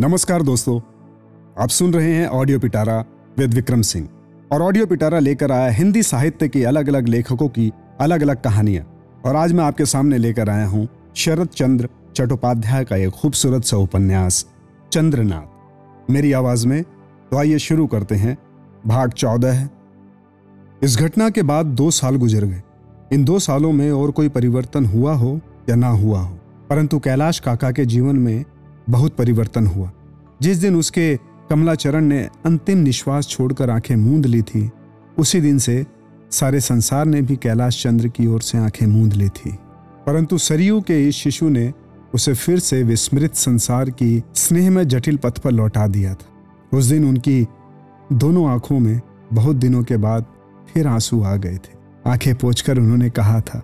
नमस्कार दोस्तों, आप सुन रहे हैं ऑडियो पिटारा विद विक्रम सिंह। और ऑडियो पिटारा लेकर आया हिंदी साहित्य के अलग अलग लेखकों की अलग अलग कहानियाँ। और आज मैं आपके सामने लेकर आया हूँ शरद चंद्र चट्टोपाध्याय का एक खूबसूरत सा उपन्यास, चंद्रनाथ। मेरी आवाज़ में तो आइए शुरू करते हैं। भाग चौदह इस घटना के बाद दो साल गुजर गए। इन दो सालों में और कोई परिवर्तन हुआ हो या ना हुआ हो, परंतु कैलाश काका के जीवन में बहुत परिवर्तन हुआ। जिस दिन उसके कमलाचरण ने अंतिम निश्वास छोड़कर आँखें मूंद ली थी, उसी दिन से सारे संसार ने भी कैलाश चंद्र की ओर से आँखें मूंद ली थी। परंतु सरयू के इस शिशु ने उसे फिर से विस्मृत संसार की स्नेह में जटिल पथ पर लौटा दिया था। उस दिन उनकी दोनों आँखों में बहुत दिनों के बाद फिर आँसू आ गए थे। आँखें पोछकर उन्होंने कहा था,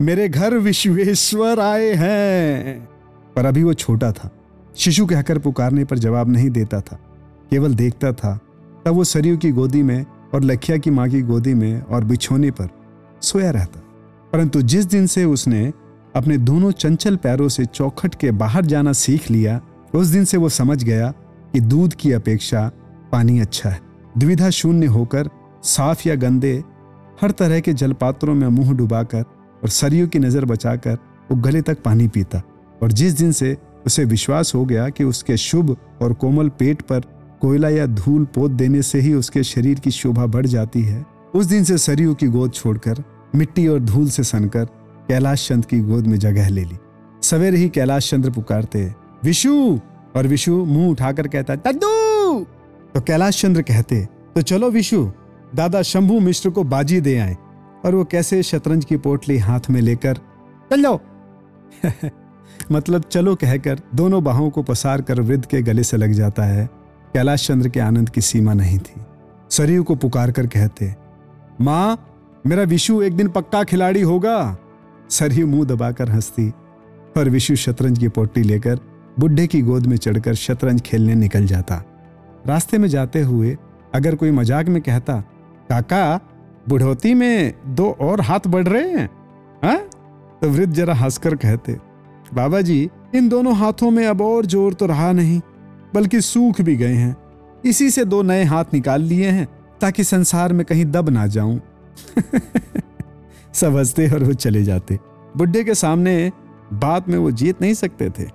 मेरे घर विश्वेश्वर आए हैं। पर अभी वो छोटा था। शिशु कहकर पुकारने पर जवाब नहीं देता था। केवल देखता था, तब वो सरयू की गोदी में और लखिया की माँ की गोदी में और बिछोने पर सोया रहता। परंतु जिस दिन से उसने अपने दोनों चंचल पैरों से चौखट के बाहर जाना सीख लिया, उस दिन से वो समझ गया कि दूध की अपेक्षा पानी अच्छा है। द्विधा शून्य होकर साफ़ या गंदे, हर तरह के जलपात्रों में मुँह डुबाकर और सरयू की नज़र बचाकर वो गले तक पानी पीता। और जिस दिन से उसे विश्वास हो गया कि उसके शुभ और कोमल पेट पर कोयला या धूल पोत देने से ही उसके शरीर की शोभा बढ़ जाती है। उस दिन से सरयू की गोद छोड़कर, मिट्टी और धूल से सनकर कैलाश चंद्र की गोद में जगह ले ली। सवेरे ही कैलाश चंद्र पुकारते, विशु! और विशु मुँह उठाकर कहता दद्दू तो कैलाश चंद्र कहते तो चलो विशु, दादा शंभू मिश्र को बाजी दे आए और वो कैसे शतरंज की पोटली हाथ में लेकर चलो मतलब चलो कहकर दोनों बाहों को पसार कर वृद्ध के गले से लग जाता है। कैलाश चंद्र के आनंद की सीमा नहीं थी। सरयू को पुकार कर कहते, माँ, मेरा विशु एक दिन पक्का खिलाड़ी होगा? सरयू मुँह दबाकर हंसती और विशु शतरंज की पोटी लेकर बुढ़े की गोद में चढ़कर शतरंज खेलने निकल जाता। रास्ते में जाते हुए अगर कोई मज़ाक में कहता, काका, बुढ़ोती में दो और हाथ बढ़ रहे हैं, हा? तो वृद्ध जरा हंसकर कहते बाबा जी, इन दोनों हाथों में अब और ज़ोर तो रहा नहीं, बल्कि सूख भी गए हैं। इसी से दो नए हाथ निकाल लिए हैं, ताकि संसार में कहीं दब ना जाऊँ। हँसते और वो चले जाते। बुढ़े के सामने बात में वो जीत नहीं सकते थे।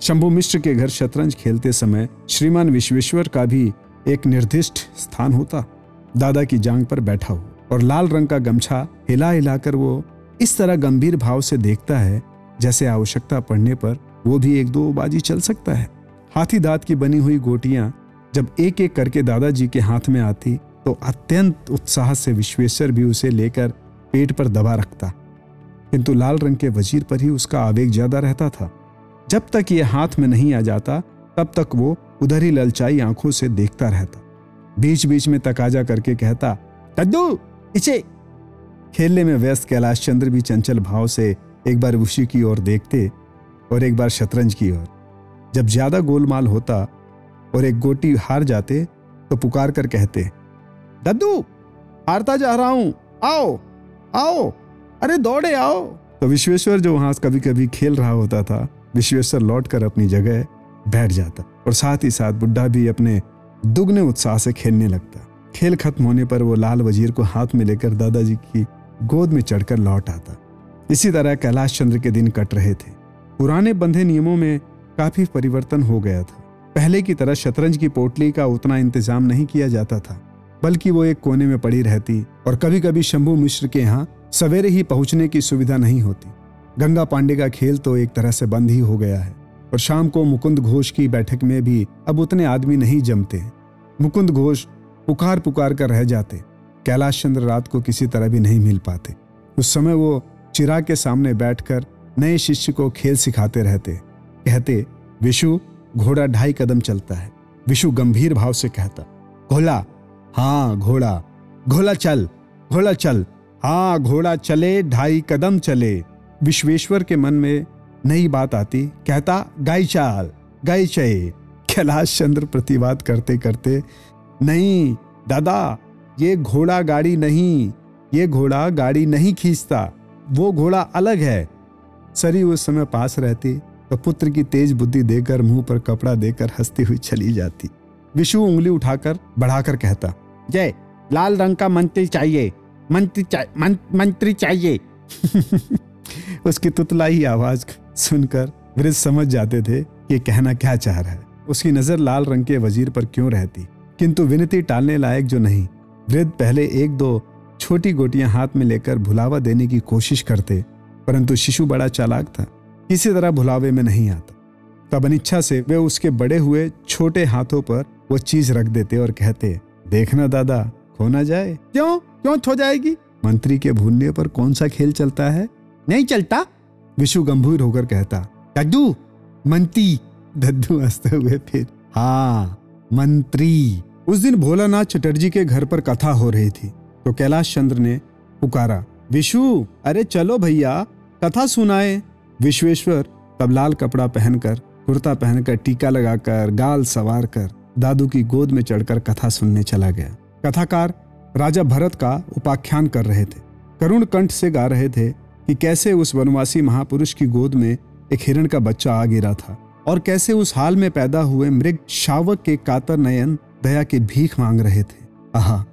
शंभु मिश्र के घर शतरंज खेलते समय श्रीमान विश्वेश्वर का भी एक निर्दिष्ट स्थान होता। दादा की जांग पर बैठा हो, और लाल रंग का गमछा हिला हिलाकर वो इस तरह गंभीर भाव से देखता है जैसे आवश्यकता पड़ने पर वो भी एक दो बाजी चल सकता है। हाथी दांत की बनी हुई गोटियाँ जब एक एक करके दादाजी के हाथ में आती तो अत्यंत उत्साह से विश्वेश्वर भी उसे लेकर पेट पर दबा रखता। किंतु लाल रंग के वज़ीर पर ही उसका आवेग ज़्यादा रहता था। जब तक ये हाथ में नहीं आ जाता, तब तक वो उधर ही ललचाई आँखों से देखता रहता। बीच बीच में तकाजा करके कहता दद्दू इसे खेलने में व्यस्त कैलाश चंद्र भी चंचल भाव से एक बार उसी की ओर देखते और एक बार शतरंज की ओर। जब ज़्यादा गोलमाल होता और एक गोटी हार जाते तो पुकार कर कहते, दद्दू, हारता जा रहा हूँ। आओ आओ, अरे दौड़े, आओ। तो विश्वेश्वर जो वहाँ कभी कभी खेल रहा होता था, विश्वेश्वर लौट कर अपनी जगह बैठ जाता और साथ ही साथ बुढ़ा भी अपने दुगने उत्साह से खेलने लगता। खेल खत्म होने पर वो लाल वज़ीर को हाथ में लेकर दादाजी की गोद में चढ़कर लौट आता। इसी तरह कैलाश चंद्र के दिन कट रहे थे। पुराने बंधे नियमों में काफ़ी परिवर्तन हो गया था। पहले की तरह शतरंज की पोटली का उतना इंतज़ाम नहीं किया जाता था, बल्कि वो एक कोने में पड़ी रहती और कभी कभी शंभू मिश्र के यहाँ सवेरे ही पहुँचने की सुविधा नहीं होती। गंगा पांडे का खेल तो एक तरह से बंद ही हो गया है और शाम को मुकुंद घोष की बैठक में भी अब उतने आदमी नहीं जमते मुकुंद घोष पुकार पुकार कर रह जाते, कैलाश चंद्र रात को किसी तरह भी नहीं मिल पाते। उस समय वो चिराग के सामने बैठकर नए शिष्य को खेल सिखाते रहते। कहते, विशु, घोड़ा ढाई कदम चलता है। विशु गंभीर भाव से कहता घोला हाँ घोड़ा घोला चल घोला चल हाँ घोड़ा चले, ढाई कदम चले। विश्वेश्वर के मन में नई बात आती, कहता गाय चाल गाय चये। कैलाश चंद्र प्रतिवाद करते करते, नहीं, दादा, ये घोड़ा गाड़ी नहीं, ये घोड़ा गाड़ी नहीं खींचता। वो घोड़ा अलग है। सरी उस समय पास रहती तो पुत्र की तेज बुद्धि देकर मुँह पर कपड़ा देकर हंसती हुई चली जाती। विशु उंगली उठाकर बढ़ाकर कहता जय लाल रंग का मंत्री चाहिए मंत्री चा, मन, मंत्री चाहिए। उसकी तुतलाई आवाज़ सुनकर वृद्ध समझ जाते थे कि कहना क्या चाह रहा है। उसकी नज़र लाल रंग के वज़ीर पर क्यों रहती? किंतु विनती टालने लायक जो नहीं। वृद्ध पहले एक दो छोटी गोटियाँ हाथ में लेकर भुलावा देने की कोशिश करते, परंतु शिशु बड़ा चालाक था। किसी तरह भुलावे में नहीं आता। तब अनिच्छा से वे उसके बड़े हुए, छोटे हाथों पर वो चीज़ रख देते और कहते, देखना दादा, खो ना जाए। क्यों? क्यों खो जाएगी? मंत्री के भूलने पर कौन सा खेल चलता है? नहीं चलता। विशु गंभीर होकर कहता, दद्दू, मंत्री। दद्दू हँसते हुए फिर हाँ मंत्री। उस दिन भोलानाथ चटर्जी के घर पर कथा हो रही थी। तो कैलाश चंद्र ने पुकारा, विशु, अरे चलो भैया, कथा सुनाए। विश्वेश्वर तब लाल कपड़ा पहनकर, कुर्ता पहनकर, टीका लगाकर, गाल सवार कर दादू की गोद में चढ़कर कथा सुनने चला गया। कथाकार राजा भरत का उपाख्यान कर रहे थे। करुण कंठ से गा रहे थे कि कैसे उस वनवासी महापुरुष की गोद में एक हिरण का बच्चा आ गिरा था और कैसे उस हाल में पैदा हुए मृग शावक के कातर नयन दया की भीख मांग रहे थे। आहा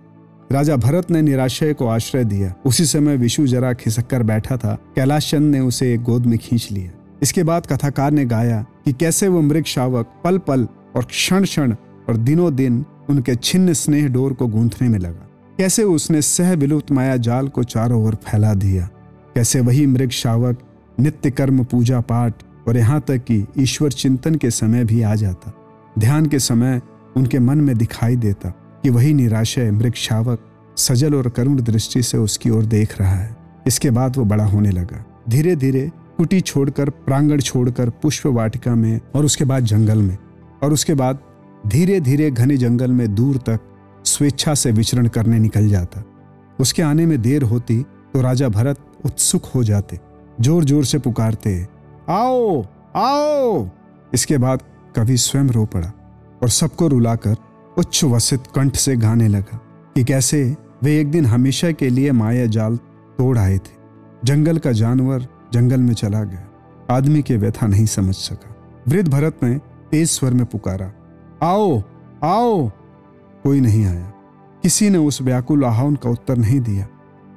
राजा भरत ने निराशय को आश्रय दिया। उसी समय विशु जरा खिसक कर बैठा था। कैलाश चंद ने उसे एक गोद में खींच लिया। इसके बाद कथाकार ने गाया कि कैसे वो मृग शावक पल पल और क्षण क्षण और दिनों दिन उनके छिन्न स्नेह डोर को गूंथने में लगा। कैसे उसने सह विलुप्त माया जाल को चारों ओर फैला दिया। कैसे वही मृग शावक नित्य कर्म, पूजा पाठ और यहाँ तक कि ईश्वर चिंतन के समय भी आ जाता। ध्यान के समय उनके मन में दिखाई देता। कि वही निराशय मृग शावक सजल और करुण दृष्टि से उसकी ओर देख रहा है। इसके बाद वो बड़ा होने लगा। धीरे धीरे कुटी छोड़कर, प्रांगण छोड़कर, पुष्प वाटिका में और उसके बाद जंगल में। और उसके बाद धीरे धीरे घने जंगल में दूर तक स्वेच्छा से विचरण करने निकल जाता। उसके आने में देर होती तो राजा भरत उत्सुक हो जाते ज़ोर ज़ोर से पुकारते, आओ आओ! इसके बाद कवि स्वयं रो पड़ा और सबको रुलाकर उच्च वसित कंठ से गाने लगा कि कैसे वे एक दिन हमेशा के लिए माया जाल तोड़ आए थे। जंगल का जानवर जंगल में चला गया। आदमी के व्यथा नहीं समझ सका। वृद्ध भरत ने तेज स्वर में पुकारा, आओ आओ। कोई नहीं आया। किसी ने उस व्याकुल आह्वान का उत्तर नहीं दिया।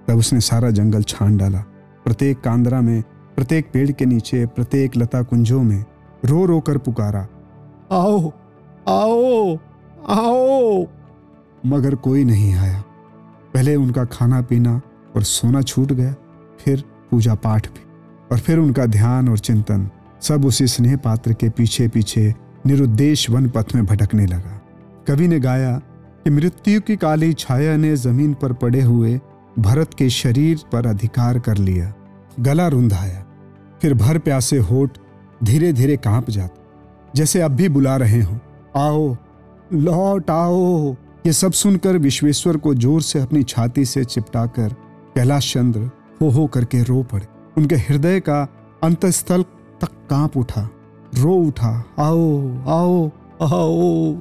तब उसने सारा जंगल छान डाला। प्रत्येक कांदरा में, प्रत्येक पेड़ के नीचे, प्रत्येक लता कुंजों में रो रो कर पुकारा, आओ आओ। आओ। मगर कोई नहीं आया। पहले उनका खाना पीना और सोना छूट गया, फिर पूजा पाठ भी। और फिर उनका ध्यान और चिंतन सब उसी स्नेह पात्र के पीछे पीछे निरुद्देश वन पथ में भटकने लगा। कवि ने गाया कि मृत्यु की काली छाया ने ज़मीन पर पड़े हुए भरत के शरीर पर अधिकार कर लिया, गला रुंधाया। फिर भर प्यासे होठ धीरे धीरे काँप जाते। जैसे अब भी बुला रहे हो। आओ लौट आओ। ये सब सुनकर विश्वेश्वर को ज़ोर से अपनी छाती से चिपटाकर कैलाश चंद्र हो हो करके रो पड़े। उनके हृदय का अंतस्थल तक काँप उठा। रो उठा। आओ आओ आओ।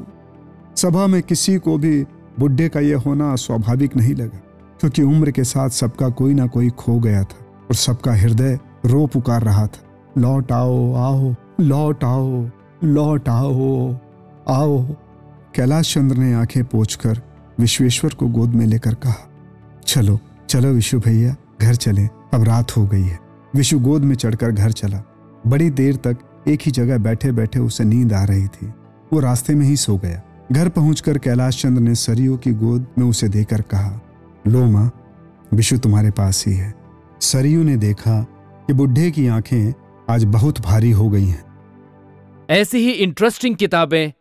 सभा में किसी को भी बुढ़े का यह होना स्वाभाविक नहीं लगा, क्योंकि उम्र के साथ सबका कोई ना कोई खो गया था और सबका हृदय रो पुकार रहा था। लौट आओ आओ, लौट आओ लौट आओ आओ। कैलाश चंद्र ने आँखें पोछकर विश्वेश्वर को गोद में लेकर कहा, चलो चलो विशु भैया, घर चले, अब रात हो गई है। विशु गोद में चढ़कर घर चला। बड़ी देर तक एक ही जगह बैठे बैठे उसे नींद आ रही थी। वो रास्ते में ही सो गया। घर पहुंचकर कैलाश चंद्र ने सरयू की गोद में उसे देकर कहा, लो माँ, विशु तुम्हारे पास ही है। सरयू ने देखा कि बुढ़े की आँखें आज बहुत भारी हो गई हैं। ऐसी ही इंटरेस्टिंग किताबें